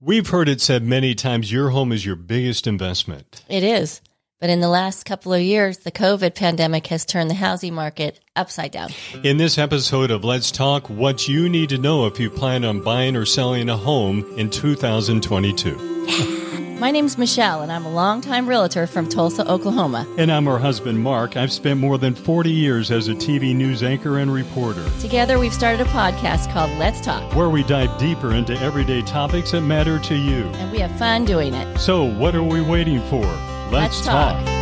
We've heard it said many times your home is your biggest investment. It is. But in the last couple of years, the COVID pandemic has turned the housing market upside down. In this episode of Let's Talk, what you need to know if you plan on buying or selling a home in 2022. My name's Michelle, and I'm a longtime realtor from Tulsa, Oklahoma. And I'm her husband, Mark. I've spent more than 40 years as a TV news anchor and reporter. Together, we've started a podcast called Let's Talk, where we dive deeper into everyday topics that matter to you. And we have fun doing it. So, what are we waiting for? Let's, Let's talk. talk.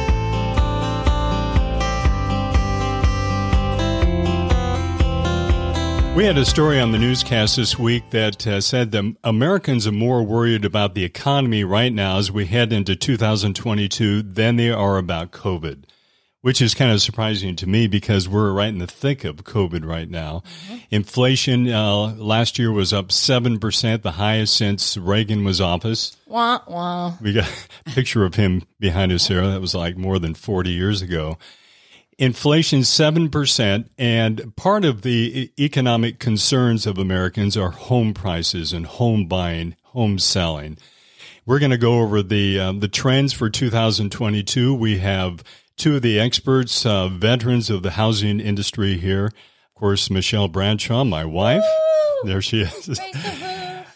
We had a story on the newscast this week that uh, said that Americans are more worried about the economy right now as we head into 2022 than they are about COVID, which is kind of surprising to me because we're right in the thick of COVID right now. Mm-hmm. Inflation uh, last year was up 7%, the highest since Reagan was office. Wah, wah. We got a picture of him behind us here. That was like more than 40 years ago inflation 7% and part of the economic concerns of Americans are home prices and home buying, home selling. We're going to go over the um, the trends for 2022. We have two of the experts, uh, veterans of the housing industry here. Of course, Michelle Bradshaw, my wife. Woo! There she is.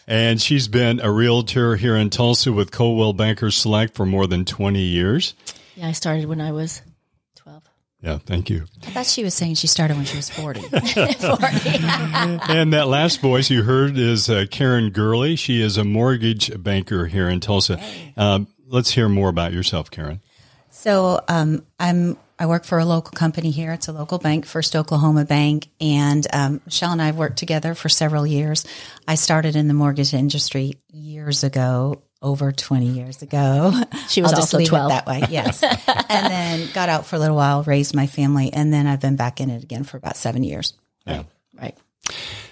and she's been a realtor here in Tulsa with Coldwell Banker Select for more than 20 years. Yeah, I started when I was yeah, thank you. I thought she was saying she started when she was 40. 40. and that last voice you heard is uh, Karen Gurley. She is a mortgage banker here in Tulsa. Um, let's hear more about yourself, Karen. So um, I'm I work for a local company here. It's a local bank, First Oklahoma Bank, and um, Michelle and I have worked together for several years. I started in the mortgage industry years ago over 20 years ago. She was I'll also 12. that way. Yes. and then got out for a little while, raised my family, and then I've been back in it again for about seven years. Yeah. Right.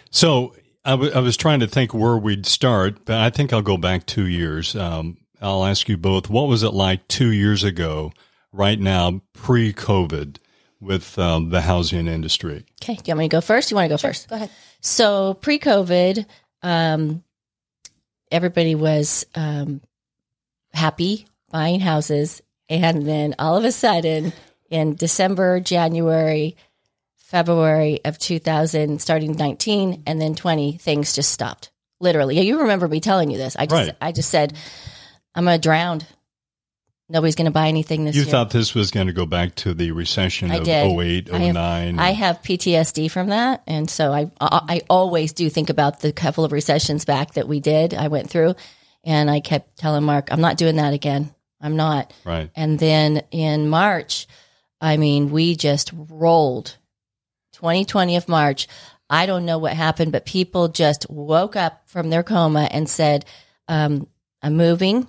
So I, w- I was trying to think where we'd start, but I think I'll go back two years. Um, I'll ask you both, what was it like two years ago, right now, pre COVID? With um, the housing industry. Okay. Do you want me to go first? You want to go sure. first? Go ahead. So pre COVID, um, everybody was um, happy buying houses. And then all of a sudden, in December, January, February of 2000, starting 19 and then 20, things just stopped. Literally. Yeah, you remember me telling you this. I just, right. I just said, I'm going to drown. Nobody's going to buy anything this you year. You thought this was going to go back to the recession I of did. 08, 09. I have, I have PTSD from that. And so I, I always do think about the couple of recessions back that we did, I went through. And I kept telling Mark, I'm not doing that again. I'm not. Right. And then in March, I mean, we just rolled 2020 of March. I don't know what happened, but people just woke up from their coma and said, um, I'm moving.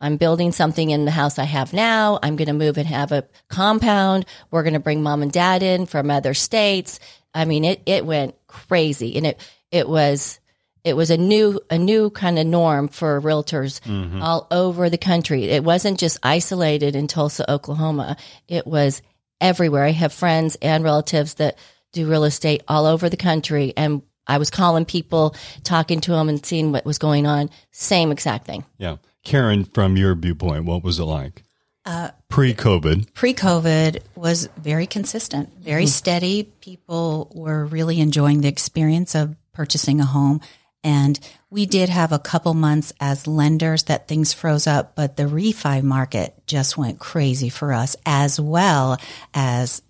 I'm building something in the house I have now. I'm going to move and have a compound. We're going to bring mom and dad in from other states. I mean, it, it went crazy and it, it was, it was a new, a new kind of norm for realtors mm-hmm. all over the country. It wasn't just isolated in Tulsa, Oklahoma. It was everywhere. I have friends and relatives that do real estate all over the country. And I was calling people, talking to them and seeing what was going on. Same exact thing. Yeah. Karen, from your viewpoint, what was it like? Uh, pre COVID. Pre COVID was very consistent, very mm-hmm. steady. People were really enjoying the experience of purchasing a home. And we did have a couple months as lenders that things froze up, but the refi market just went crazy for us as well as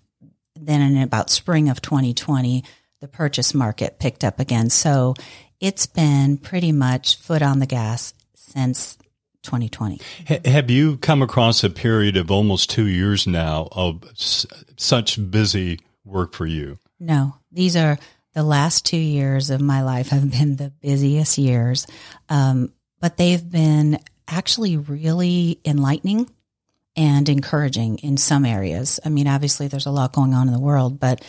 then in about spring of 2020, the purchase market picked up again. So it's been pretty much foot on the gas since 2020. have you come across a period of almost two years now of s- such busy work for you? No, these are the last two years of my life have been the busiest years, um, but they've been actually really enlightening and encouraging in some areas. I mean, obviously, there's a lot going on in the world, but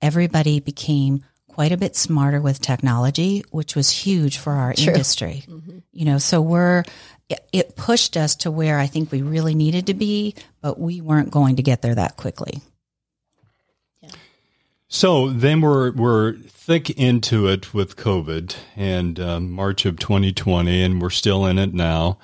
everybody became quite a bit smarter with technology, which was huge for our True. industry. Mm-hmm. You know, so we're it pushed us to where I think we really needed to be, but we weren't going to get there that quickly. Yeah. So then we're we're thick into it with COVID and um, March of 2020, and we're still in it now.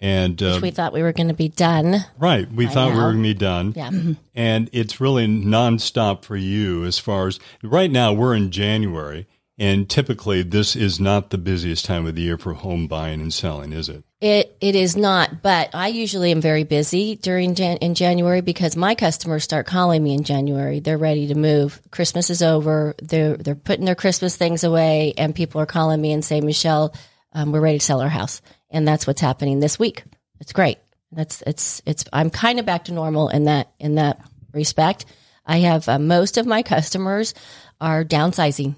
And uh, we thought we were going to be done. right, we thought we were going to be done. Yeah. and it's really nonstop for you as far as right now. We're in January, and typically this is not the busiest time of the year for home buying and selling, is it? It it is not, but I usually am very busy during Jan- in January because my customers start calling me in January. They're ready to move. Christmas is over. They're they're putting their Christmas things away, and people are calling me and saying, "Michelle, um, we're ready to sell our house," and that's what's happening this week. It's great. That's it's it's. I'm kind of back to normal in that in that respect. I have uh, most of my customers are downsizing.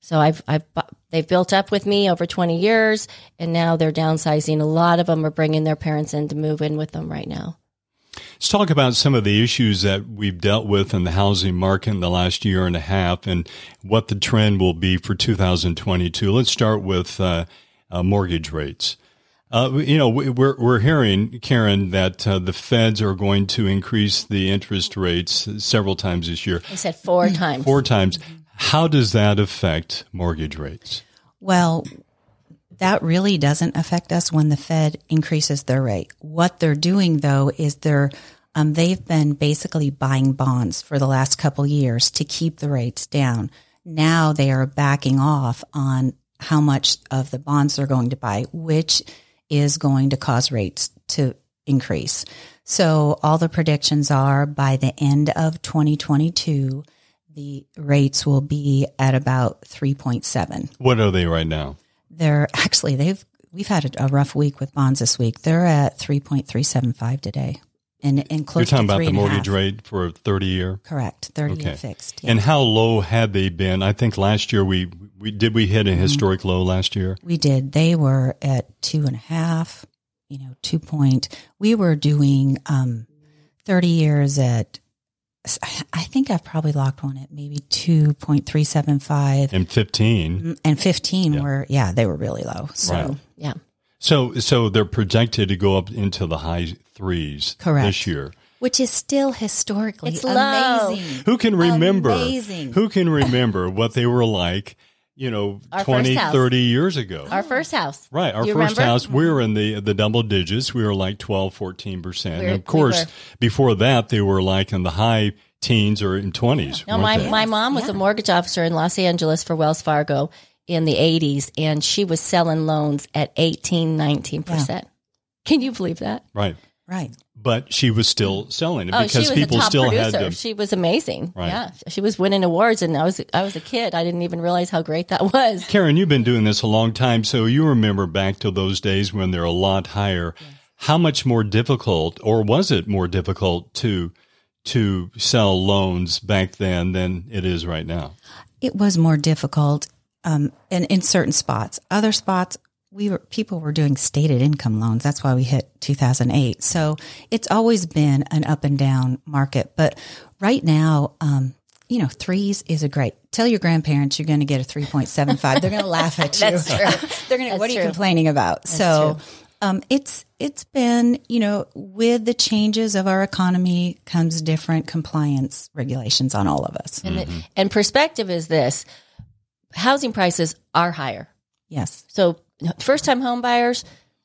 So I've I've they've built up with me over 20 years and now they're downsizing. A lot of them are bringing their parents in to move in with them right now. Let's talk about some of the issues that we've dealt with in the housing market in the last year and a half and what the trend will be for 2022. Let's start with uh, uh, mortgage rates. Uh, you know, we- we're, we're hearing, Karen, that uh, the feds are going to increase the interest rates several times this year, I said four times. four times. How does that affect mortgage rates? Well, that really doesn't affect us when the Fed increases their rate. What they're doing though is they're um, they've been basically buying bonds for the last couple years to keep the rates down. Now they are backing off on how much of the bonds they're going to buy, which is going to cause rates to increase. So all the predictions are by the end of 2022, the rates will be at about 3.7 What are they right now? they're actually they've we've had a, rough week with bonds this week. They're at three point three seven five today, and and close. You're talking to about the mortgage rate for a 30 year? Correct, thirty year Okay. fixed. And how low had they been? I think last year we, we did we hit a historic low last year? we did. They were at two and a half. You know, two point. We were doing um, thirty years at. I think I've probably locked one at maybe two point three seven five, And 15. and fifteen Yeah. were yeah they were really low. So Right. Yeah. So so they're projected to go up into the high threes Correct. this year. which is still historically It's low. amazing. Who can remember Amazing. who can remember what they were like, you know, Our 20, 30 years ago? Our first house. Right, our You first remember? house, we were in the the double digits. We were like 12, 14%. We were- of course, were. before that they were like in the high teens or in 20s. No, my, they? my mom was a mortgage officer in Los Angeles for Wells Fargo in the 80s, and she was selling loans at 18, 19%. Can you believe that? right. Right. But she was still selling it Oh, she because was people a top still producer. had to She was amazing. Right. Yeah, she was winning awards, and I was I was a kid. I didn't even realize how great that was. Karen, you've been doing this a long time, so you remember back to those days when they're a lot higher. How much more difficult, or was it more difficult to to sell loans back then than it is right now? it was more difficult um, in, in certain spots. Other spots, we were people were doing stated income loans. That's why we hit 2008. So it's always been an up and down market. But right now, um, you know, threes is a great. Tell your grandparents you're going to get a 3.75. They're going to laugh at you. That's true. They're going to. That's What are you complaining about? so. Um, it's it's been you know with the changes of our economy comes different compliance regulations on all of us. And, the, and perspective is this: housing prices are higher. Yes. So first time home buyers,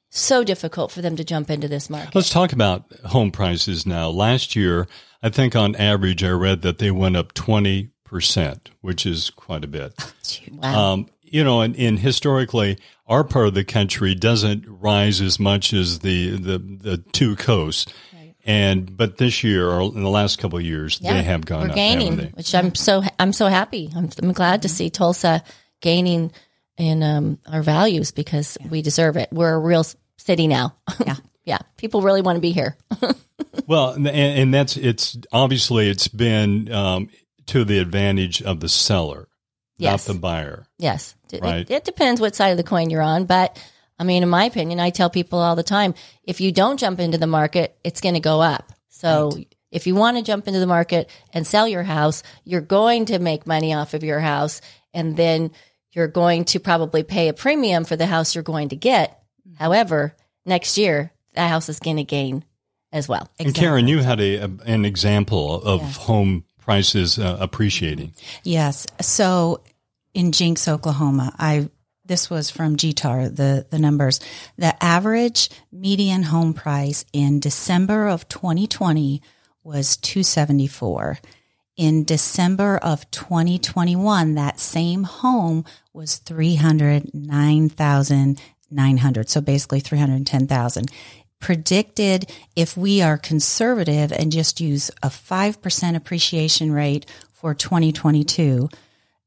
so difficult for them to jump into this market. Let's talk about home prices now. Last year, I think on average, I read that they went up twenty percent, which is quite a bit. Wow. Um, you know, and, and historically, our part of the country doesn't rise as much as the the, the two coasts. And but this year, or in the last couple of years, they have gone We're up. gaining, which I'm so I'm so happy. I'm, I'm glad to see Tulsa gaining in um, our values because we deserve it. We're a real city now. Yeah. yeah. People really want to be here. Well, and, and that's it's obviously it's been um, to the advantage of the seller, Yes. not the buyer. Yes. Right. It, it depends what side of the coin you're on, but I mean, in my opinion, I tell people all the time, if you don't jump into the market, it's going to go up. So if you want to jump into the market and sell your house, you're going to make money off of your house and then you're going to probably pay a premium for the house you're going to get. However, next year, that house is going to gain as well. And Karen, you had a, a an example of home prices uh, appreciating. Yes. So in Jenks, Oklahoma, I this was from GTAR, the, the numbers. The average median home price in December of 2020 was 274. In December of 2021, that same home was 309,900. So basically 310,000 predicted if we are conservative and just use a 5% appreciation rate for 2022,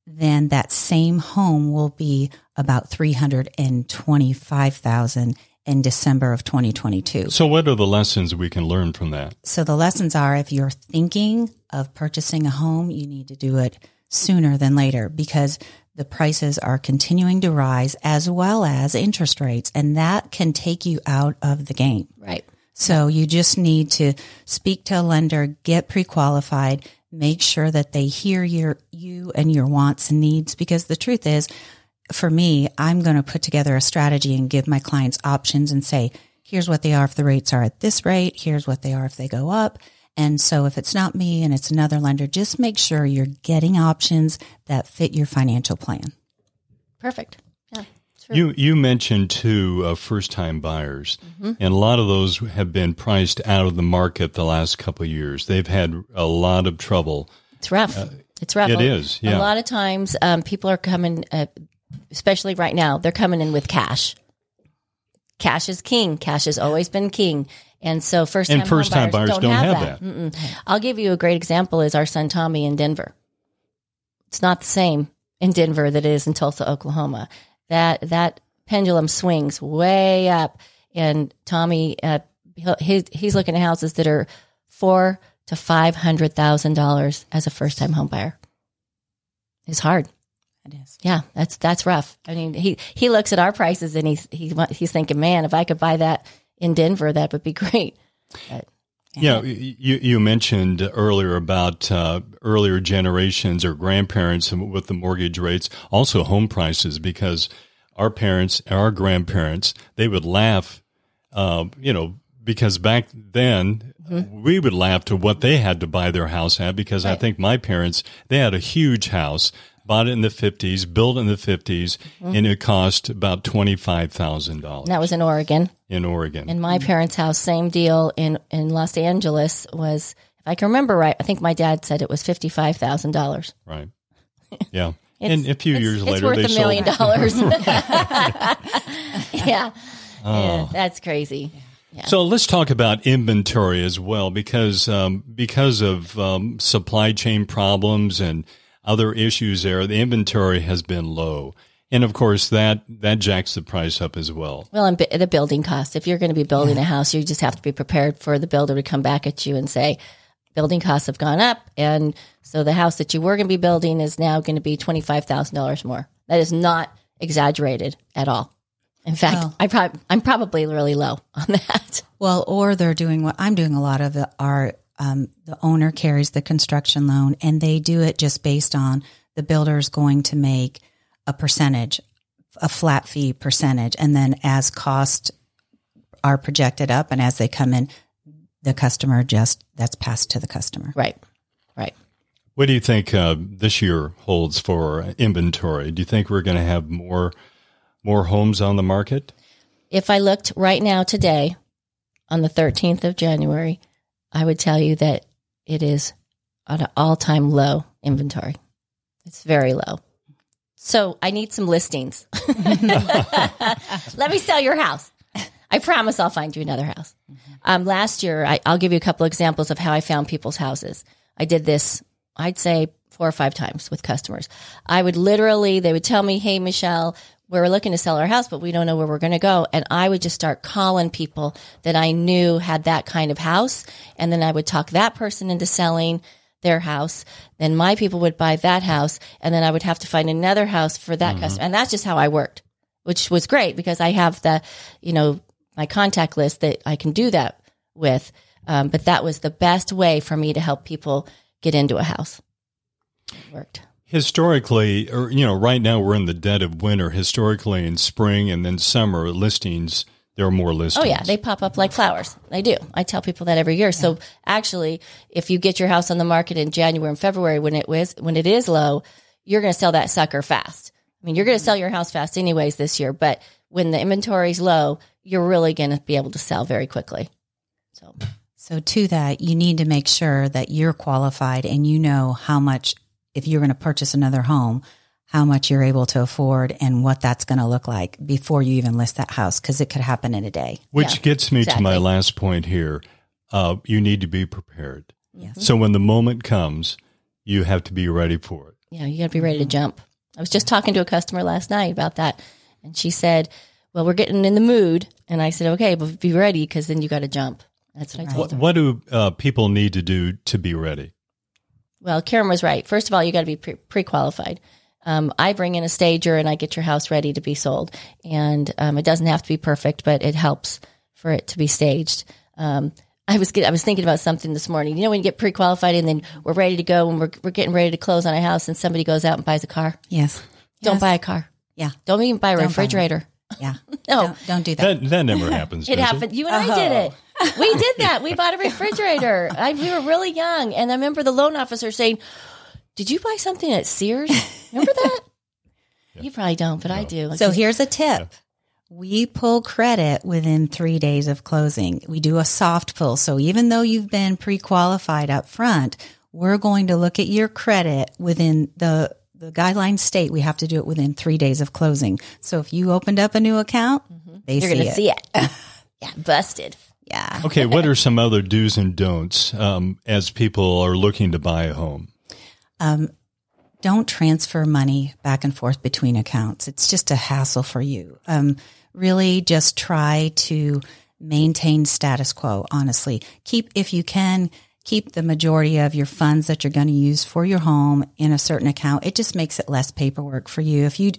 then that same home will be about 325,000 in December of 2022. So what are the lessons we can learn from that? So the lessons are if you're thinking of purchasing a home, you need to do it sooner than later because the prices are continuing to rise as well as interest rates and that can take you out of the game. Right. So you just need to speak to a lender, get pre-qualified, make sure that they hear your you and your wants and needs because the truth is for me, I'm going to put together a strategy and give my clients options and say, here's what they are if the rates are at this rate, here's what they are if they go up. And so if it's not me and it's another lender, just make sure you're getting options that fit your financial plan. Perfect. Yeah. True. You you mentioned two uh, first time buyers, mm-hmm. and a lot of those have been priced out of the market the last couple of years. They've had a lot of trouble. It's rough. Uh, it's rough. It is. Yeah. A lot of times, um, people are coming, uh, especially right now. They're coming in with cash. Cash is king. Cash has always been king. And so first time and first time buyers, don't, don't have, have, that. that. I'll give you a great example is our son Tommy in Denver. It's not the same in Denver that it is in Tulsa, Oklahoma. That that pendulum swings way up, and Tommy, uh, he's, he's looking at houses that are four to five hundred thousand dollars as a first time home buyer. It's hard. It is. Yeah, that's that's rough. I mean, he he looks at our prices and he's he's he's thinking, man, if I could buy that in Denver, that would be great. But, yeah, you you mentioned earlier about uh, earlier generations or grandparents with the mortgage rates, also home prices, because our parents, our grandparents, they would laugh, uh, you know, because back then mm-hmm. we would laugh to what they had to buy their house at. Because right. I think my parents they had a huge house bought it in the 50s, built in the 50s, mm-hmm. and it cost about $25,000. That was in Oregon. In Oregon. In my parents' house, same deal in, in Los Angeles was, if I can remember right, I think my dad said it was $55,000. Right. Yeah. and a few years it's later, worth they a million sold. dollars. yeah. Oh. yeah. That's crazy. Yeah. So let's talk about inventory as well, because um, because of um, supply chain problems and other issues there, the inventory has been low. And of course, that, that jacks the price up as well. Well, and the building costs. If you're going to be building yeah. a house, you just have to be prepared for the builder to come back at you and say, building costs have gone up. And so the house that you were going to be building is now going to be $25,000 more. That is not exaggerated at all. In fact, well, I prob- I'm probably really low on that. Well, or they're doing what I'm doing a lot of are um, the owner carries the construction loan and they do it just based on the builder is going to make a percentage, a flat fee percentage. And then as costs are projected up and as they come in, the customer just, that's passed to the customer. Right. Right. What do you think uh, this year holds for inventory? Do you think we're going to have more more homes on the market? If I looked right now today, on the 13th of January, I would tell you that it is at an all time low inventory. It's very low. So I need some listings. Let me sell your house. I promise I'll find you another house. Um, last year, I, I'll give you a couple examples of how I found people's houses. I did this, I'd say four or five times with customers. I would literally, they would tell me, Hey, Michelle, we were looking to sell our house, but we don't know where we're going to go. And I would just start calling people that I knew had that kind of house. And then I would talk that person into selling their house. Then my people would buy that house. And then I would have to find another house for that mm-hmm. customer. And that's just how I worked, which was great because I have the, you know, my contact list that I can do that with. Um, but that was the best way for me to help people get into a house. It worked historically, or you know, right now we're in the dead of winter. Historically, in spring and then summer, listings there are more listings. Oh yeah, they pop up like flowers. They do. I tell people that every year. So actually, if you get your house on the market in January and February when it was when it is low, you're going to sell that sucker fast. I mean, you're going to sell your house fast anyways this year, but when the inventory's low, you're really going to be able to sell very quickly. So So to that, you need to make sure that you're qualified and you know how much if you're going to purchase another home, how much you're able to afford and what that's going to look like before you even list that house because it could happen in a day. Which Yeah, gets me to my last point here. Uh, you need to be prepared. Yes. So when the moment comes, you have to be ready for it. yeah, you got to be ready to jump. I was just talking to a customer last night about that, and she said, "Well, we're getting in the mood," and I said, "Okay, but be ready because then you got to jump." That's what I told What, her. what do uh, people need to do to be ready? Well, Karen was right. First of all, you got to be pre qualified. Um, I bring in a stager and I get your house ready to be sold. And um, it doesn't have to be perfect, but it helps for it to be staged. Um, I was get, I was thinking about something this morning. You know, when you get pre qualified and then we're ready to go and we're, we're getting ready to close on a house and somebody goes out and buys a car. Yes. Don't Yes. buy a car. Yeah. Don't even buy a buy one. refrigerator. Yeah. No. Don't, don't do that. That that never happens. It happened. You and I did it. We did that. We bought a refrigerator. I, we were really young, and I remember the loan officer saying, "Did you buy something at Sears? Remember that?" You probably don't, but I do. So here's a tip. We pull credit within three days of closing. We do a soft pull. So even though you've been pre-qualified up front, we're going to look at your credit within the the guidelines state we have to do it within three days of closing. So if you opened up a new account, mm-hmm. they you're see going to it. see it. yeah, busted. Yeah. Okay, what are some other do's and don'ts um, as people are looking to buy a home? don't transfer money back and forth between accounts. It's just a hassle for you. Um, really just try to maintain status quo, honestly. Keep, if you can, keep the majority of your funds that you're going to use for your home in a certain account. It just makes it less paperwork for you. If you,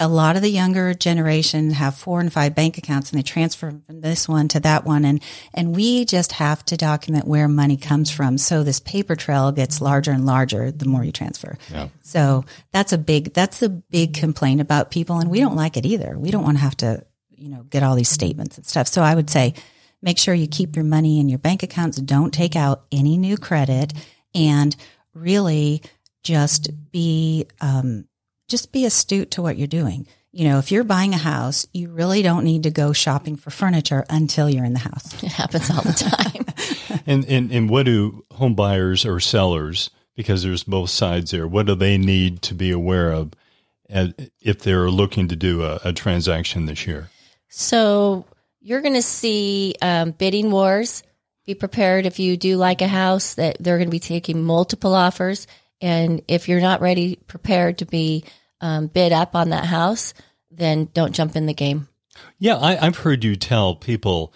a lot of the younger generation have four and five bank accounts and they transfer from this one to that one. And, and we just have to document where money comes from. So this paper trail gets larger and larger the more you transfer. Yeah. So that's a big, that's a big complaint about people. And we don't like it either. We don't want to have to, you know, get all these statements and stuff. So I would say make sure you keep your money in your bank accounts. Don't take out any new credit and really just be, um, just be astute to what you're doing. You know, if you're buying a house, you really don't need to go shopping for furniture until you're in the house. It happens all the time. And, and and what do home buyers or sellers, because there's both sides there, what do they need to be aware of as, if they're looking to do a, a transaction this year? so you're going to see um, bidding wars. Be prepared if you do like a house that they're going to be taking multiple offers, and if you're not ready, prepared to be um, bid up on that house, then don't jump in the game. Yeah, I, I've heard you tell people,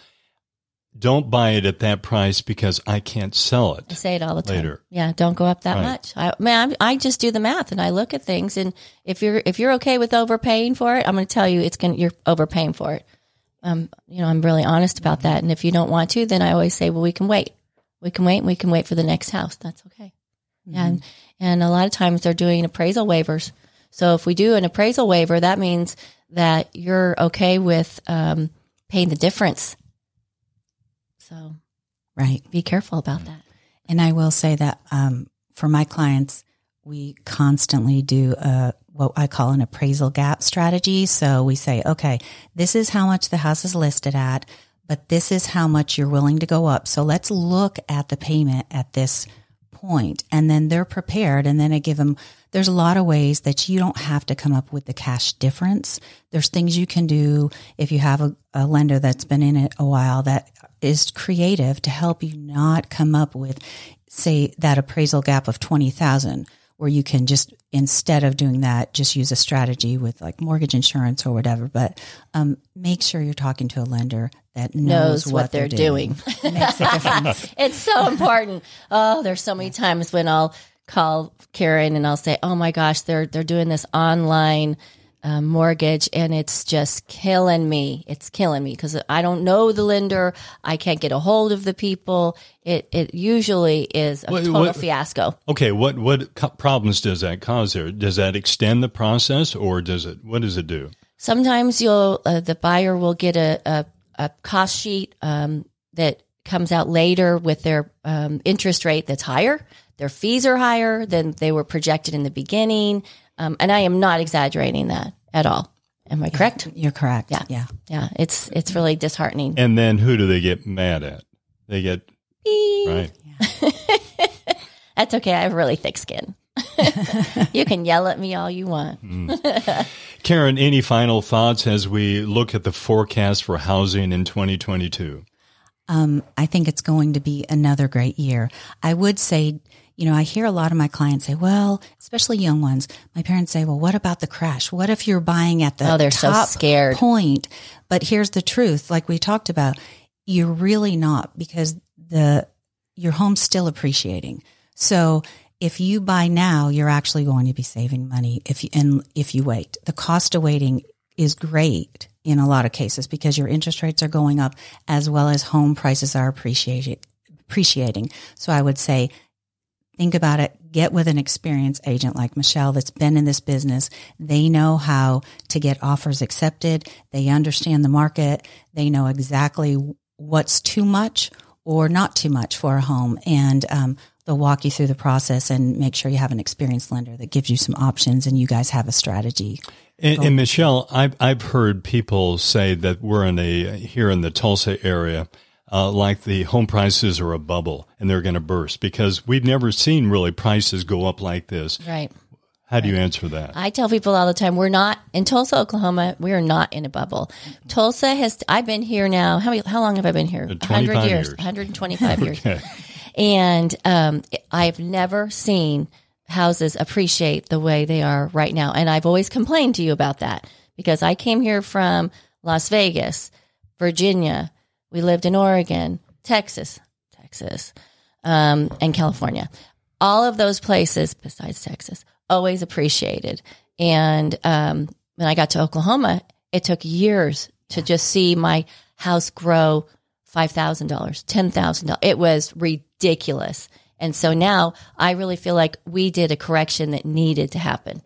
don't buy it at that price because I can't sell I it. say it all the time. Later. Yeah, don't go up that Right. much. I man, I, I just do the math and I look at things, and if you're if you're okay with overpaying for it, I'm going to tell you it's going you're overpaying for it. Um, you know, I'm really honest about that. And if you don't want to, then I always say, well, we can wait. We can wait, and we can wait for the next house. That's okay. And and a lot of times they're doing appraisal waivers. So if we do an appraisal waiver, that means that you're okay with um, paying the difference. So Right. be careful about that. And I will say that um, for my clients, we constantly do a, what I call an appraisal gap strategy. So we say, okay, this is how much the house is listed at, but this is how much you're willing to go up. So let's look at the payment at this point. and then they're prepared. And then I give them. There's a lot of ways that you don't have to come up with the cash difference. There's things you can do if you have a, a lender that's been in it a while that is creative to help you not come up with, say, that appraisal gap of 20,000 where you can just, instead of doing that, just use a strategy with like mortgage insurance or whatever. But um, make sure you're talking to a lender that knows, Knows what, they're, doing. Makes a difference. it's so important. Oh, there's so many times when I'll call Karen and I'll say, "Oh my gosh, they're they're doing this online um, mortgage and it's just killing me. It's killing me because I don't know the lender. I can't get a hold of the people. It it usually is a What- total what- fiasco. Okay, what what co- problems does that cause there? Does that extend the process, or does it? What does it do? Sometimes you'll uh, the buyer will get a, a a cost sheet um, that comes out later with their um, interest rate that's higher. Their fees are higher than they were projected in the beginning. Um, and I am not exaggerating that at all. Am I correct? You're correct. Yeah. Yeah. Yeah, it's it's really disheartening. And then who do they get mad at? They get Beep. right. That's okay. I have really thick skin. you can yell at me all you want. Karen, any final thoughts as we look at the forecast for housing in 2022? Um, I think it's going to be another great year. I would say, you know, I hear a lot of my clients say, well, especially young ones, my parents say, well, what about the crash? What if you're buying at the Oh, they're so scared. point? But here's the truth, like we talked about, you're really not because the your home's still appreciating. So if you buy now, you're actually going to be saving money if you and if you wait. The cost of waiting is great in a lot of cases because your interest rates are going up as well as home prices are appreciating appreciating. So I would say think about it. Get with an experienced agent like Michelle that's been in this business. They know how to get offers accepted. They understand the market. They know exactly what's too much or not too much for a home. And, um, they'll walk you through the process and make sure you have an experienced lender that gives you some options and you guys have a strategy. And, and Michelle, I've I've heard people say that we're in a here in the Tulsa area, uh, like the home prices are a bubble and they're going to burst because we've never seen really prices go up like this. Right. How do you answer that? I tell people all the time, we're not in Tulsa, Oklahoma. We are not in a bubble. Tulsa has. I've been here now. How many? How long have I been here? Hundred years. years. 125 years. And um, I've never seen houses appreciate the way they are right now. And I've always complained to you about that because I came here from Las Vegas, Virginia. We lived in Oregon, Texas, Texas, um, and California. All of those places, besides Texas, always appreciated. And um, when I got to Oklahoma, it took years to just see my house grow five thousand dollars, ten thousand dollars. It was ridiculous. And so now I really feel like we did a correction that needed to happen.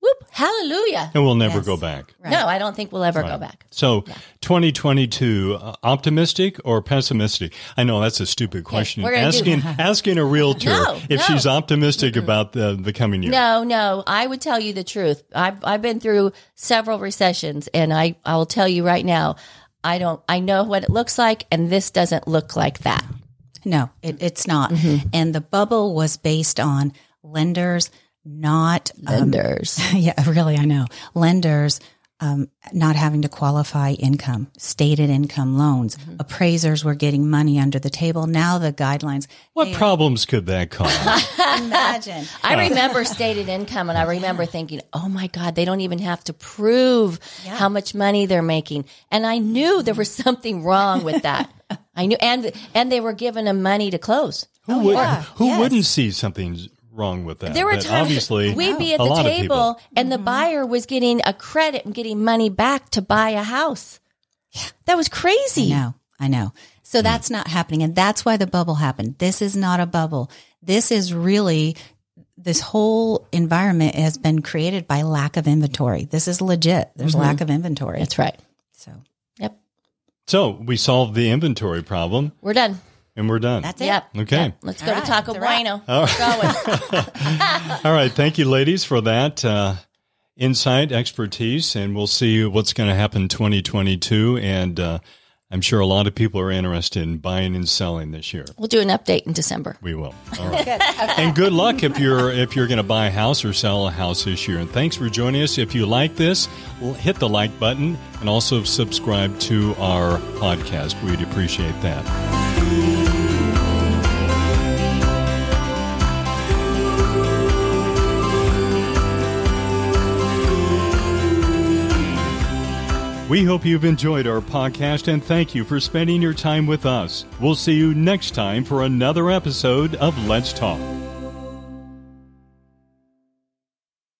Whoop! Hallelujah! And we'll never Yes. go back. No, I don't think we'll ever go back. So, 2022, uh, optimistic or pessimistic? I know that's a stupid question. we're gonna do- asking asking a realtor No, if no. she's optimistic about the the coming year. No, no, I would tell you the truth. I've I've been through several recessions, and I I will tell you right now, I don't. I know what it looks like, and this doesn't look like that. No, it, it's not. And the bubble was based on lenders not um, Lenders. yeah, really, I know. Lenders um, not having to qualify income, stated income loans. Appraisers were getting money under the table. Now the guidelines. What problems could that cause? Imagine. I remember stated income, and I remember thinking, "Oh my God, they don't even have to prove how much money they're making." And I knew there was something wrong with that. I knew, and and they were giving them money to close. Who, oh, would, yeah. who Yes. wouldn't see something wrong with that? There were But times obviously we'd be at a the lot of table people. and the mm-hmm. buyer was getting a credit and getting money back to buy a house. Yeah. That was crazy. I know, I know. So hmm. that's not happening. And that's why the bubble happened. This is not a bubble. This is really, this whole environment has been created by lack of inventory. This is legit. There's mm-hmm. lack of inventory. That's right. So Yep. So we solved the inventory problem We're done. and we're done. that's it. Yep. Okay. Yep. Let's go All to right. Taco It's. Bueno. We're going. All right. Thank you, ladies, for that uh, insight, expertise, and we'll see what's going to happen 2022. And uh, I'm sure a lot of people are interested in buying and selling this year. We'll do an update in December. We will. All right. and good luck if you're if you're going to buy a house or sell a house this year. And thanks for joining us. If you like this, hit the like button and also subscribe to our podcast. We'd appreciate that. We hope you've enjoyed our podcast and thank you for spending your time with us. We'll see you next time for another episode of Let's Talk.